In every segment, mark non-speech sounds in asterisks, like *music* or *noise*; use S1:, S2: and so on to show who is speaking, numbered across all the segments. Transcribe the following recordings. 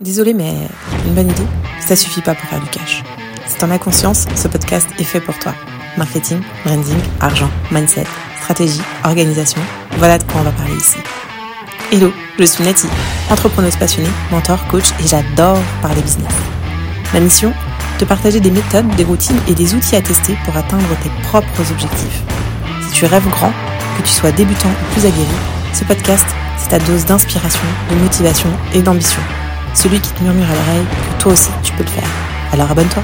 S1: Désolé, mais une bonne idée, ça suffit pas pour faire du cash. Si t'en as conscience, ce podcast est fait pour toi. Marketing, branding, argent, mindset, stratégie, organisation, voilà de quoi on va parler ici. Hello, je suis Nati, entrepreneuse passionnée, mentor, coach et j'adore parler business. Ma mission Te partager des méthodes, des routines et des outils à tester pour atteindre tes propres objectifs. Si tu rêves grand, que tu sois débutant ou plus aguerri, ce podcast, c'est ta dose d'inspiration, de motivation et d'ambition celui qui te murmure à l'oreille toi aussi tu peux le faire. Alors abonne-toi.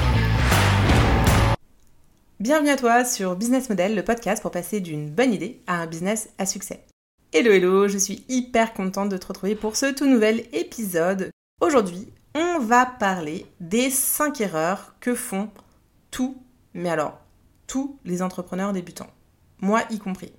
S2: Bienvenue à toi sur Business Model, le podcast pour passer d'une bonne idée à un business à succès. Hello hello, je suis hyper contente de te retrouver pour ce tout nouvel épisode. Aujourd'hui, on va parler des 5 erreurs que font tous, mais alors tous les entrepreneurs débutants, moi y compris.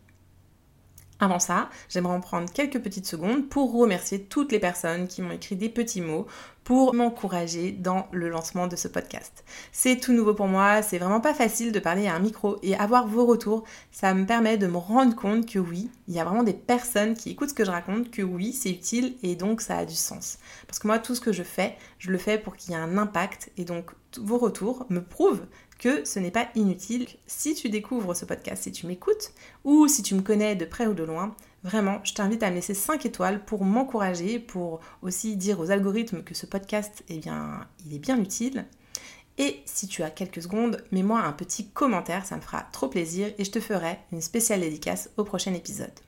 S2: Avant ça, j'aimerais en prendre quelques petites secondes pour remercier toutes les personnes qui m'ont écrit des petits mots pour m'encourager dans le lancement de ce podcast. C'est tout nouveau pour moi, c'est vraiment pas facile de parler à un micro et avoir vos retours, ça me permet de me rendre compte que oui, il y a vraiment des personnes qui écoutent ce que je raconte, que oui, c'est utile et donc ça a du sens. Parce que moi, tout ce que je fais, je le fais pour qu'il y ait un impact et donc vos retours me prouvent que ce n'est pas inutile. Si tu découvres ce podcast, si tu m'écoutes, ou si tu me connais de près ou de loin, vraiment, je t'invite à me laisser 5 étoiles pour m'encourager, pour aussi dire aux algorithmes que ce podcast, eh bien, il est bien utile. Et si tu as quelques secondes, mets-moi un petit commentaire, ça me fera trop plaisir et je te ferai une spéciale dédicace au prochain épisode.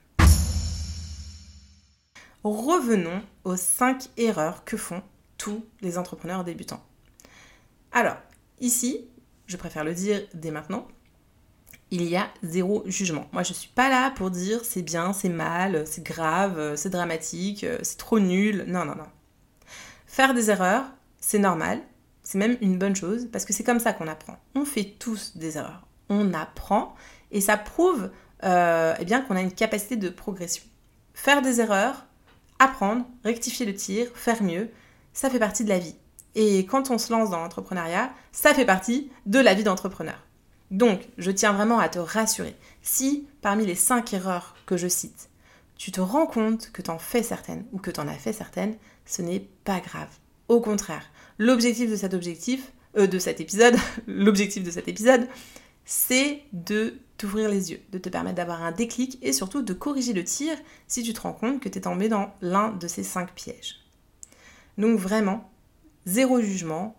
S2: Revenons aux 5 erreurs que font tous les entrepreneurs débutants. Alors, ici, je préfère le dire dès maintenant, il y a zéro jugement. Moi, je ne suis pas là pour dire c'est bien, c'est mal, c'est grave, c'est dramatique, c'est trop nul. Non, non, non. Faire des erreurs, c'est normal, c'est même une bonne chose parce que c'est comme ça qu'on apprend. On fait tous des erreurs. On apprend et ça prouve euh, eh bien qu'on a une capacité de progression. Faire des erreurs, apprendre, rectifier le tir, faire mieux, ça fait partie de la vie. Et quand on se lance dans l'entrepreneuriat, ça fait partie de la vie d'entrepreneur. Donc, je tiens vraiment à te rassurer. Si, parmi les 5 erreurs que je cite, tu te rends compte que tu en fais certaines ou que tu en as fait certaines, ce n'est pas grave. Au contraire, l'objectif de cet objectif, euh, de cet épisode, *laughs* l'objectif de cet épisode, c'est de t'ouvrir les yeux, de te permettre d'avoir un déclic et surtout de corriger le tir si tu te rends compte que tu es tombé dans l'un de ces 5 pièges. Donc vraiment, zéro jugement,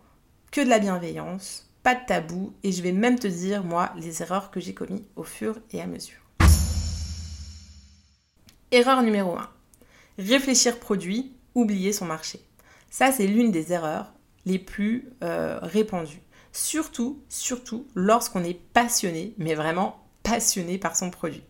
S2: que de la bienveillance, pas de tabou, et je vais même te dire, moi, les erreurs que j'ai commises au fur et à mesure. Erreur numéro 1. Réfléchir produit, oublier son marché. Ça, c'est l'une des erreurs les plus euh, répandues. Surtout, surtout lorsqu'on est passionné, mais vraiment passionné par son produit.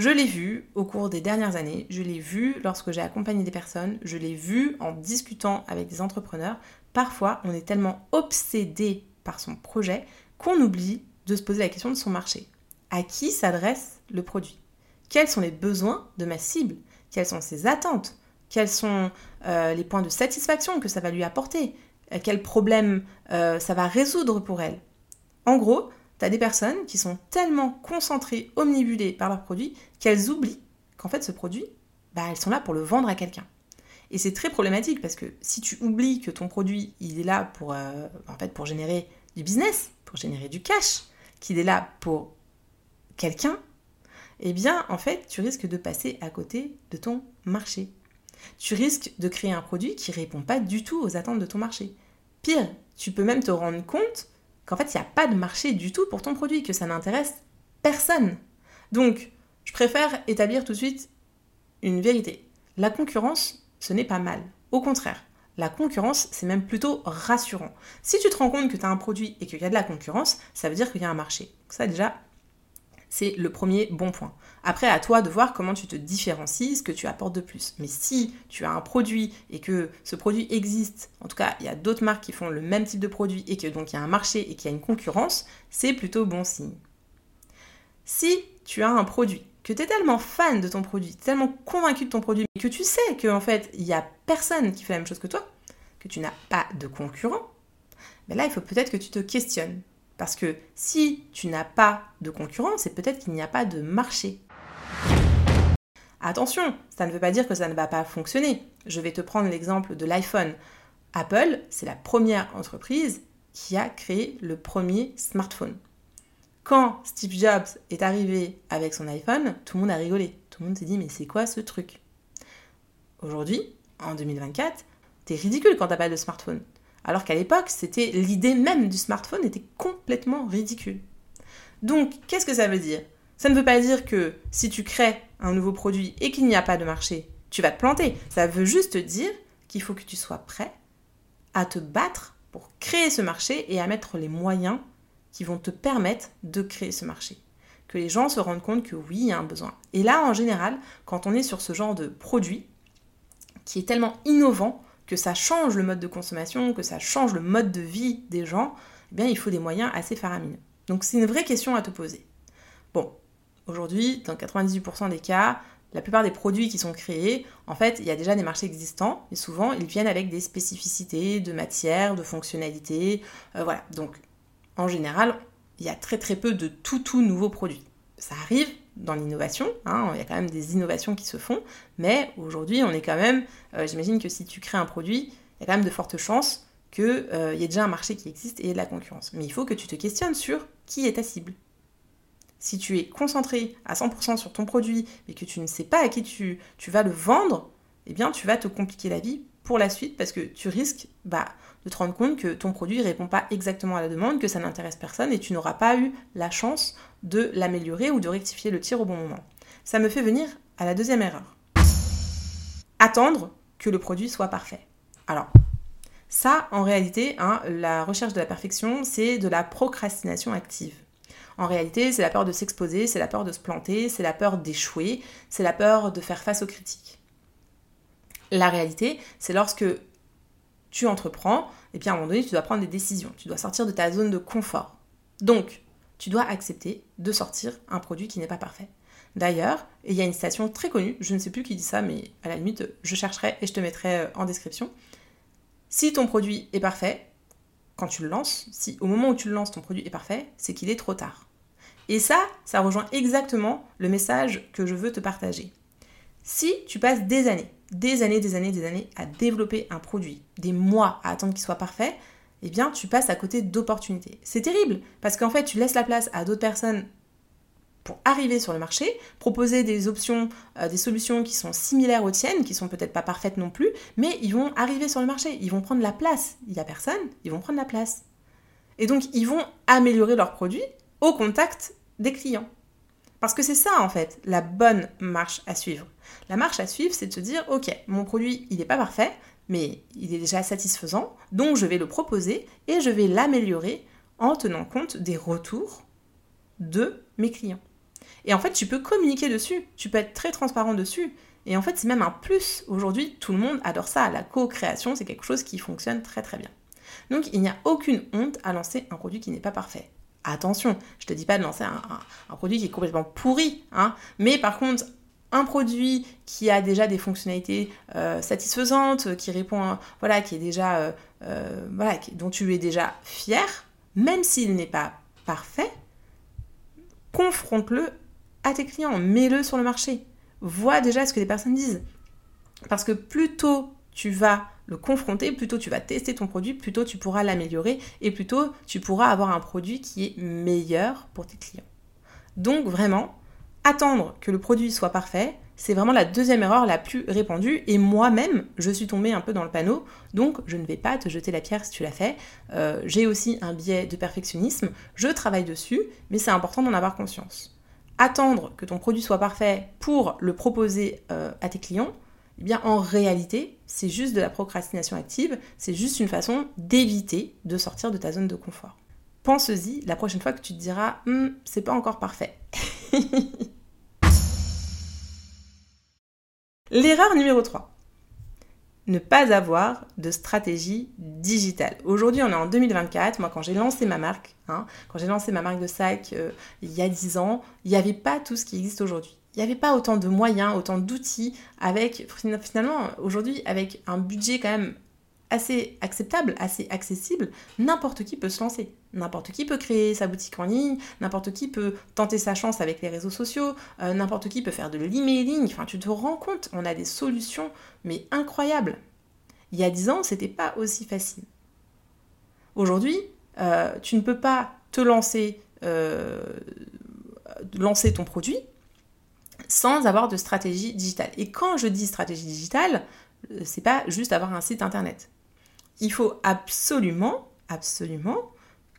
S2: Je l'ai vu au cours des dernières années, je l'ai vu lorsque j'ai accompagné des personnes, je l'ai vu en discutant avec des entrepreneurs. Parfois, on est tellement obsédé par son projet qu'on oublie de se poser la question de son marché. À qui s'adresse le produit? Quels sont les besoins de ma cible? Quelles sont ses attentes? Quels sont euh, les points de satisfaction que ça va lui apporter? Euh, Quels problèmes euh, ça va résoudre pour elle? En gros, T'as des personnes qui sont tellement concentrées, omnibulées par leur produit, qu'elles oublient qu'en fait ce produit, bah, elles sont là pour le vendre à quelqu'un. Et c'est très problématique parce que si tu oublies que ton produit, il est là pour, euh, en pour générer du business, pour générer du cash, qu'il est là pour quelqu'un, eh bien, en fait, tu risques de passer à côté de ton marché. Tu risques de créer un produit qui ne répond pas du tout aux attentes de ton marché. Pire, tu peux même te rendre compte qu'en fait, il n'y a pas de marché du tout pour ton produit, que ça n'intéresse personne. Donc, je préfère établir tout de suite une vérité. La concurrence, ce n'est pas mal. Au contraire, la concurrence, c'est même plutôt rassurant. Si tu te rends compte que tu as un produit et qu'il y a de la concurrence, ça veut dire qu'il y a un marché. Ça déjà, c'est le premier bon point. Après, à toi de voir comment tu te différencies, ce que tu apportes de plus. Mais si tu as un produit et que ce produit existe, en tout cas, il y a d'autres marques qui font le même type de produit et que donc il y a un marché et qu'il y a une concurrence, c'est plutôt bon signe. Si tu as un produit, que tu es tellement fan de ton produit, tellement convaincu de ton produit, que tu sais qu'en fait, il n'y a personne qui fait la même chose que toi, que tu n'as pas de concurrent, ben là, il faut peut-être que tu te questionnes. Parce que si tu n'as pas de concurrence, c'est peut-être qu'il n'y a pas de marché. Attention, ça ne veut pas dire que ça ne va pas fonctionner. Je vais te prendre l'exemple de l'iPhone. Apple, c'est la première entreprise qui a créé le premier smartphone. Quand Steve Jobs est arrivé avec son iPhone, tout le monde a rigolé. Tout le monde s'est dit mais c'est quoi ce truc? Aujourd'hui, en 2024, t'es ridicule quand t'as pas de smartphone. Alors qu'à l'époque, c'était l'idée même du smartphone était complètement ridicule. Donc, qu'est-ce que ça veut dire? Ça ne veut pas dire que si tu crées un nouveau produit et qu'il n'y a pas de marché, tu vas te planter. Ça veut juste dire qu'il faut que tu sois prêt à te battre pour créer ce marché et à mettre les moyens qui vont te permettre de créer ce marché. Que les gens se rendent compte que oui, il y a un besoin. Et là, en général, quand on est sur ce genre de produit qui est tellement innovant que ça change le mode de consommation, que ça change le mode de vie des gens, eh bien, il faut des moyens assez faramineux. Donc, c'est une vraie question à te poser. Bon, aujourd'hui, dans 98% des cas, la plupart des produits qui sont créés, en fait, il y a déjà des marchés existants, et souvent, ils viennent avec des spécificités de matière, de fonctionnalités, euh, voilà. Donc, en général, il y a très très peu de tout tout nouveaux produits. Ça arrive dans l'innovation, hein, il y a quand même des innovations qui se font, mais aujourd'hui on est quand même, euh, j'imagine que si tu crées un produit, il y a quand même de fortes chances qu'il euh, y ait déjà un marché qui existe et de la concurrence. Mais il faut que tu te questionnes sur qui est ta cible. Si tu es concentré à 100% sur ton produit, mais que tu ne sais pas à qui tu, tu vas le vendre, eh bien tu vas te compliquer la vie pour la suite parce que tu risques bah, de te rendre compte que ton produit ne répond pas exactement à la demande, que ça n'intéresse personne et tu n'auras pas eu la chance de l'améliorer ou de rectifier le tir au bon moment. Ça me fait venir à la deuxième erreur. Attendre que le produit soit parfait. Alors, ça, en réalité, hein, la recherche de la perfection, c'est de la procrastination active. En réalité, c'est la peur de s'exposer, c'est la peur de se planter, c'est la peur d'échouer, c'est la peur de faire face aux critiques. La réalité, c'est lorsque tu entreprends, et bien à un moment donné, tu dois prendre des décisions. Tu dois sortir de ta zone de confort. Donc, tu dois accepter de sortir un produit qui n'est pas parfait. D'ailleurs, il y a une citation très connue, je ne sais plus qui dit ça, mais à la limite, je chercherai et je te mettrai euh, en description. Si ton produit est parfait, quand tu le lances, si au moment où tu le lances, ton produit est parfait, c'est qu'il est trop tard. Et ça, ça rejoint exactement le message que je veux te partager. Si tu passes des années, des années, des années, des années à développer un produit, des mois à attendre qu'il soit parfait, eh bien tu passes à côté d'opportunités. C'est terrible parce qu'en fait tu laisses la place à d'autres personnes pour arriver sur le marché, proposer des options, euh, des solutions qui sont similaires aux tiennes, qui sont peut-être pas parfaites non plus, mais ils vont arriver sur le marché, ils vont prendre la place. Il n'y a personne, ils vont prendre la place. Et donc ils vont améliorer leurs produits au contact des clients. Parce que c'est ça en fait la bonne marche à suivre. La marche à suivre, c'est de se dire, ok, mon produit, il n'est pas parfait, mais il est déjà satisfaisant, donc je vais le proposer et je vais l'améliorer en tenant compte des retours de mes clients. Et en fait, tu peux communiquer dessus, tu peux être très transparent dessus. Et en fait, c'est même un plus. Aujourd'hui, tout le monde adore ça. La co-création, c'est quelque chose qui fonctionne très très bien. Donc, il n'y a aucune honte à lancer un produit qui n'est pas parfait. Attention, je te dis pas de lancer un, produit qui est complètement pourri, hein, mais par contre, un produit qui a déjà des fonctionnalités euh, satisfaisantes, qui répond, voilà, qui est déjà, euh, euh, dont tu es déjà fier, même s'il n'est pas parfait, confronte-le à tes clients, mets-le sur le marché, vois déjà ce que les personnes disent, parce que plus tôt tu vas le confronter, plutôt tu vas tester ton produit, plutôt tu pourras l'améliorer et plutôt tu pourras avoir un produit qui est meilleur pour tes clients. Donc vraiment, attendre que le produit soit parfait, c'est vraiment la deuxième erreur la plus répandue et moi-même, je suis tombée un peu dans le panneau, donc je ne vais pas te jeter la pierre si tu l'as fait. Euh, j'ai aussi un biais de perfectionnisme, je travaille dessus, mais c'est important d'en avoir conscience. Attendre que ton produit soit parfait pour le proposer euh, à tes clients, eh bien en réalité, c'est juste de la procrastination active, c'est juste une façon d'éviter de sortir de ta zone de confort. Pense-y la prochaine fois que tu te diras hum, c'est pas encore parfait. *laughs* L'erreur numéro 3. Ne pas avoir de stratégie digitale. Aujourd'hui, on est en 2024. Moi, quand j'ai lancé ma marque, hein, quand j'ai lancé ma marque de sac euh, il y a 10 ans, il n'y avait pas tout ce qui existe aujourd'hui il n'y avait pas autant de moyens, autant d'outils, avec finalement aujourd'hui avec un budget quand même assez acceptable, assez accessible, n'importe qui peut se lancer. N'importe qui peut créer sa boutique en ligne, n'importe qui peut tenter sa chance avec les réseaux sociaux, euh, n'importe qui peut faire de l'emailing, enfin tu te rends compte, on a des solutions mais incroyables. Il y a 10 ans, c'était pas aussi facile. Aujourd'hui, euh, tu ne peux pas te lancer, euh, lancer ton produit sans avoir de stratégie digitale. Et quand je dis stratégie digitale, euh, c'est pas juste avoir un site internet. Il faut absolument, absolument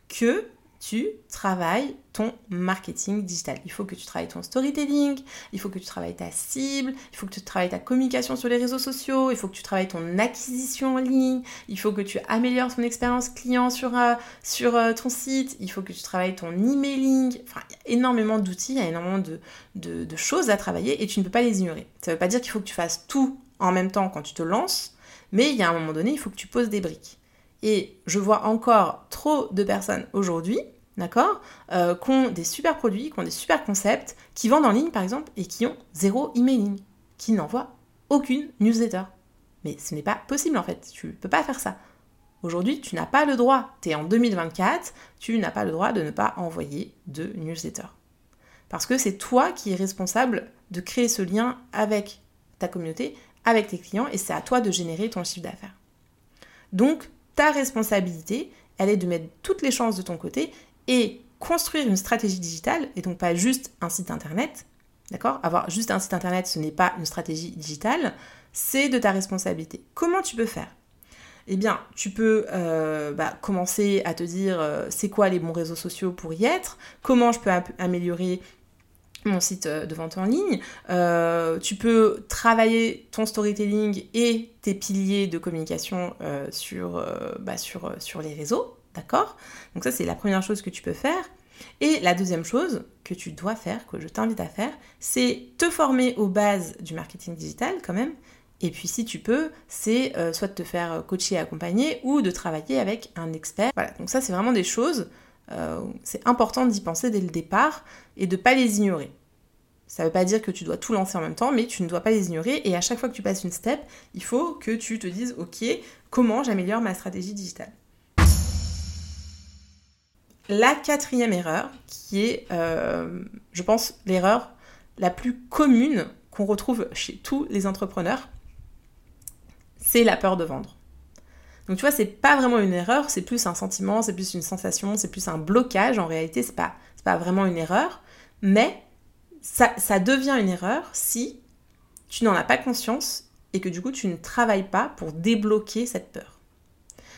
S2: que tu travailles ton marketing digital. Il faut que tu travailles ton storytelling, il faut que tu travailles ta cible, il faut que tu travailles ta communication sur les réseaux sociaux, il faut que tu travailles ton acquisition en ligne, il faut que tu améliores ton expérience client sur, euh, sur euh, ton site, il faut que tu travailles ton emailing. Enfin, il y a énormément d'outils, il y a énormément de, de choses à travailler et tu ne peux pas les ignorer. Ça ne veut pas dire qu'il faut que tu fasses tout en même temps quand tu te lances, mais il y a un moment donné, il faut que tu poses des briques. Et je vois encore trop de personnes aujourd'hui, d'accord, euh, qui ont des super produits, qui ont des super concepts, qui vendent en ligne par exemple, et qui ont zéro emailing, qui n'envoient aucune newsletter. Mais ce n'est pas possible en fait, tu ne peux pas faire ça. Aujourd'hui, tu n'as pas le droit, tu es en 2024, tu n'as pas le droit de ne pas envoyer de newsletter. Parce que c'est toi qui es responsable de créer ce lien avec ta communauté, avec tes clients, et c'est à toi de générer ton chiffre d'affaires. Donc, ta responsabilité, elle est de mettre toutes les chances de ton côté et construire une stratégie digitale, et donc pas juste un site internet, d'accord? Avoir juste un site internet, ce n'est pas une stratégie digitale, c'est de ta responsabilité. Comment tu peux faire? Eh bien, tu peux euh, bah, commencer à te dire euh, c'est quoi les bons réseaux sociaux pour y être, comment je peux améliorer mon site euh, de vente en ligne. Euh, tu peux travailler ton storytelling et tes piliers de communication euh, sur, bah, sur, sur les réseaux, d'accord? Donc ça, c'est la première chose que tu peux faire. Et la deuxième chose que tu dois faire, que je t'invite à faire, c'est te former aux bases du marketing digital quand même. Et puis si tu peux, c'est soit de te faire coacher et accompagner ou de travailler avec un expert. Voilà, donc ça c'est vraiment des choses euh, c'est important d'y penser dès le départ et de ne pas les ignorer. Ça ne veut pas dire que tu dois tout lancer en même temps, mais tu ne dois pas les ignorer. Et à chaque fois que tu passes une step, il faut que tu te dises, ok, comment j'améliore ma stratégie digitale? La quatrième erreur, qui est, euh, je pense, l'erreur la plus commune qu'on retrouve chez tous les entrepreneurs, c'est la peur de vendre. Donc tu vois, c'est pas vraiment une erreur, c'est plus un sentiment, c'est plus une sensation, c'est plus un blocage. En réalité, c'est pas, pas vraiment une erreur, mais ça, ça devient une erreur si tu n'en as pas conscience et que du coup tu ne travailles pas pour débloquer cette peur.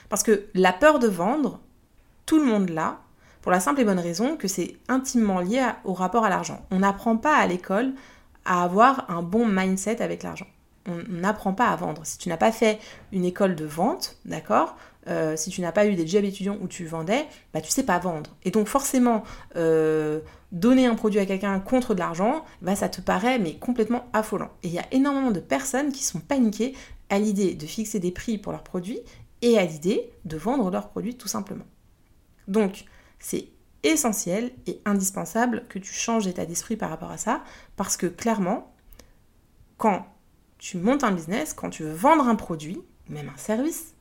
S2: Parce que la peur de vendre, tout le monde l'a, pour la simple et bonne raison que c'est intimement lié au rapport à l'argent. On n'apprend pas à l'école à avoir un bon mindset avec l'argent on n'apprend pas à vendre. Si tu n'as pas fait une école de vente, d'accord euh, Si tu n'as pas eu des jobs étudiants où tu vendais, bah tu sais pas vendre. Et donc forcément, euh, donner un produit à quelqu'un contre de l'argent, bah ça te paraît mais complètement affolant. Et il y a énormément de personnes qui sont paniquées à l'idée de fixer des prix pour leurs produits et à l'idée de vendre leurs produits tout simplement. Donc c'est essentiel et indispensable que tu changes d'état d'esprit par rapport à ça, parce que clairement, quand tu montes un business, quand tu veux vendre un produit, même un service,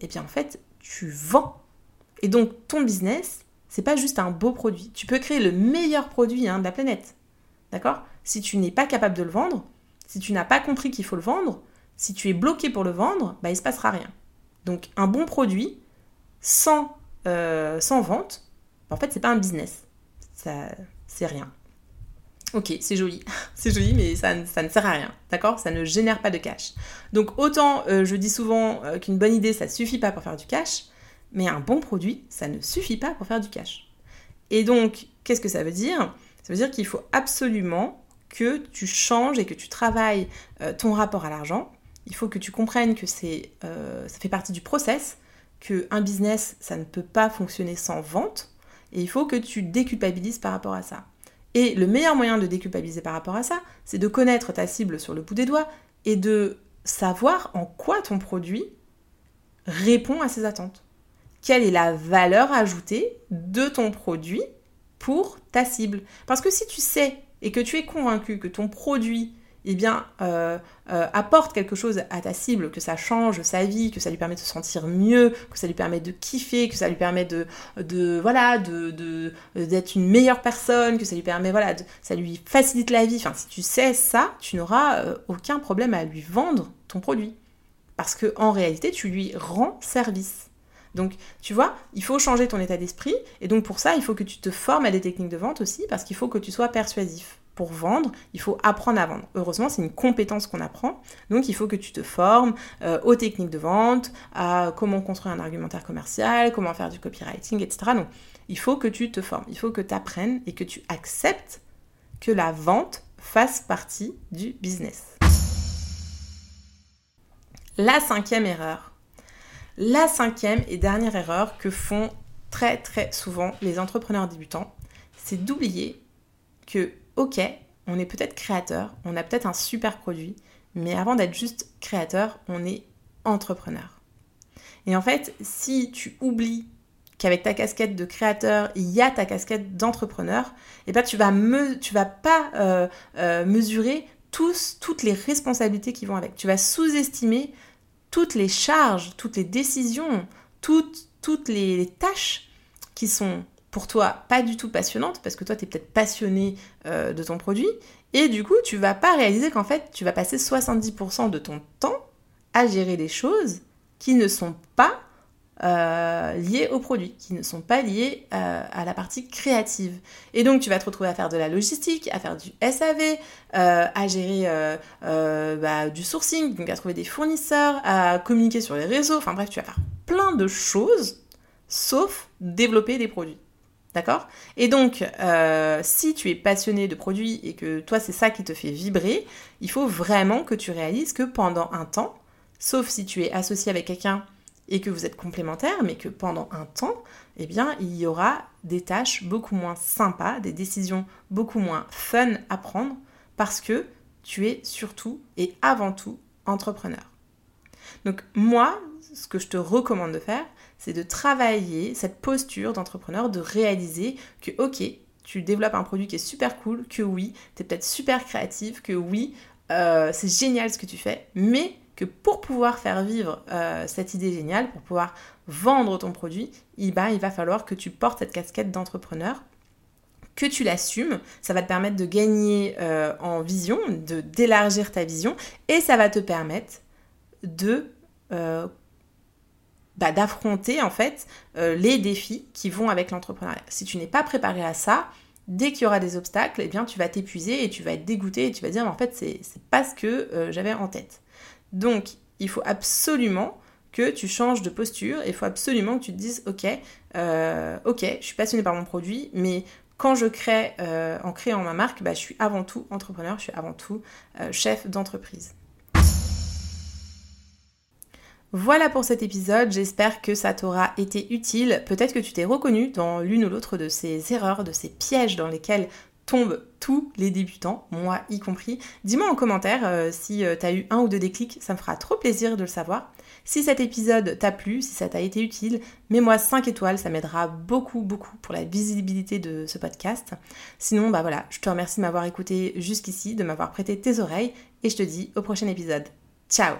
S2: eh bien en fait, tu vends. Et donc ton business, c'est pas juste un beau produit. Tu peux créer le meilleur produit hein, de la planète. D'accord? Si tu n'es pas capable de le vendre, si tu n'as pas compris qu'il faut le vendre, si tu es bloqué pour le vendre, bah, il ne se passera rien. Donc un bon produit, sans, euh, sans vente, en fait, c'est pas un business. C'est rien. Ok, c'est joli, *laughs* c'est joli, mais ça, ne sert à rien, d'accord? Ça ne génère pas de cash. Donc autant euh, je dis souvent euh, qu'une bonne idée, ça ne suffit pas pour faire du cash, mais un bon produit, ça ne suffit pas pour faire du cash. Et donc, qu'est-ce que ça veut dire? Ça veut dire qu'il faut absolument que tu changes et que tu travailles euh, ton rapport à l'argent. Il faut que tu comprennes que c'est, ça fait partie du process, qu'un business, ça ne peut pas fonctionner sans vente, et il faut que tu déculpabilises par rapport à ça. Et le meilleur moyen de déculpabiliser par rapport à ça, c'est de connaître ta cible sur le bout des doigts et de savoir en quoi ton produit répond à ses attentes. Quelle est la valeur ajoutée de ton produit pour ta cible? Parce que si tu sais et que tu es convaincu que ton produit eh bien, euh, euh, apporte quelque chose à ta cible, que ça change sa vie, que ça lui permet de se sentir mieux, que ça lui permet de kiffer, que ça lui permet de, de voilà, de, d'être une meilleure personne, que ça lui permet, voilà, ça lui facilite la vie. Enfin, si tu sais ça, tu n'auras euh, aucun problème à lui vendre ton produit. parce que en réalité, tu lui rends service. Donc, tu vois, il faut changer ton état d'esprit. Et donc, pour ça, il faut que tu te formes à des techniques de vente aussi, parce qu'il faut que tu sois persuasif. Pour vendre, il faut apprendre à vendre. Heureusement, c'est une compétence qu'on apprend. Donc, il faut que tu te formes euh, aux techniques de vente, à comment construire un argumentaire commercial, comment faire du copywriting, etc. Donc, il faut que tu te formes, il faut que tu apprennes et que tu acceptes que la vente fasse partie du business. La cinquième erreur. La cinquième et dernière erreur que font très très souvent les entrepreneurs débutants, c'est d'oublier que, ok, on est peut-être créateur, on a peut-être un super produit, mais avant d'être juste créateur, on est entrepreneur. Et en fait, si tu oublies qu'avec ta casquette de créateur, il y a ta casquette d'entrepreneur, et eh ben tu vas tu vas pas euh, euh, mesurer toutes les responsabilités qui vont avec. Tu vas sous-estimer toutes les charges, toutes les décisions, toutes, toutes les, tâches qui sont pour toi pas du tout passionnantes, parce que toi tu es peut-être passionné euh, de ton produit, et du coup tu vas pas réaliser qu'en fait tu vas passer 70% de ton temps à gérer des choses qui ne sont pas euh, liés au produit, qui ne sont pas liés euh, à la partie créative. Et donc tu vas te retrouver à faire de la logistique, à faire du SAV, à gérer bah, du sourcing, donc à trouver des fournisseurs, à communiquer sur les réseaux, enfin bref, tu vas faire plein de choses, sauf développer des produits. D'accord? Et donc, si tu es passionné de produits et que toi, c'est ça qui te fait vibrer, il faut vraiment que tu réalises que pendant un temps, sauf si tu es associé avec quelqu'un et que vous êtes complémentaires, mais que pendant un temps, eh bien, il y aura des tâches beaucoup moins sympas, des décisions beaucoup moins fun à prendre, parce que tu es surtout et avant tout entrepreneur. Donc moi, ce que je te recommande de faire, c'est de travailler cette posture d'entrepreneur, de réaliser que, ok, tu développes un produit qui est super cool, que oui, tu es peut-être super créatif, que oui, euh, c'est génial ce que tu fais, mais que pour pouvoir faire vivre euh, cette idée géniale, pour pouvoir vendre ton produit, il va falloir que tu portes cette casquette d'entrepreneur que tu l'assumes, ça va te permettre de gagner euh, en vision, d'élargir ta vision, et ça va te permettre de euh, bah, d'affronter en fait les défis qui vont avec l'entrepreneuriat. Si tu n'es pas préparé à ça, dès qu'il y aura des obstacles, eh bien tu vas t'épuiser et tu vas être dégoûté et tu vas dire mais en fait c'est pas ce que j'avais en tête. Donc, il faut absolument que tu changes de posture il faut absolument que tu te dises ok, euh, ok, je suis passionnée par mon produit, mais quand je crée, euh, en créant ma marque, bah, je suis avant tout entrepreneur, je suis avant tout euh, chef d'entreprise. Voilà pour cet épisode, j'espère que ça t'aura été utile. Peut-être que tu t'es reconnu dans l'une ou l'autre de ces erreurs, de ces pièges dans lesquels tombent tous les débutants, moi y compris. Dis-moi en commentaire euh, si euh, tu as eu un ou deux déclics, ça me fera trop plaisir de le savoir. Si cet épisode t'a plu, si ça t'a été utile, mets-moi 5 étoiles, ça m'aidera beaucoup beaucoup pour la visibilité de ce podcast. Sinon, bah voilà, je te remercie de m'avoir écouté jusqu'ici, de m'avoir prêté tes oreilles et je te dis au prochain épisode. Ciao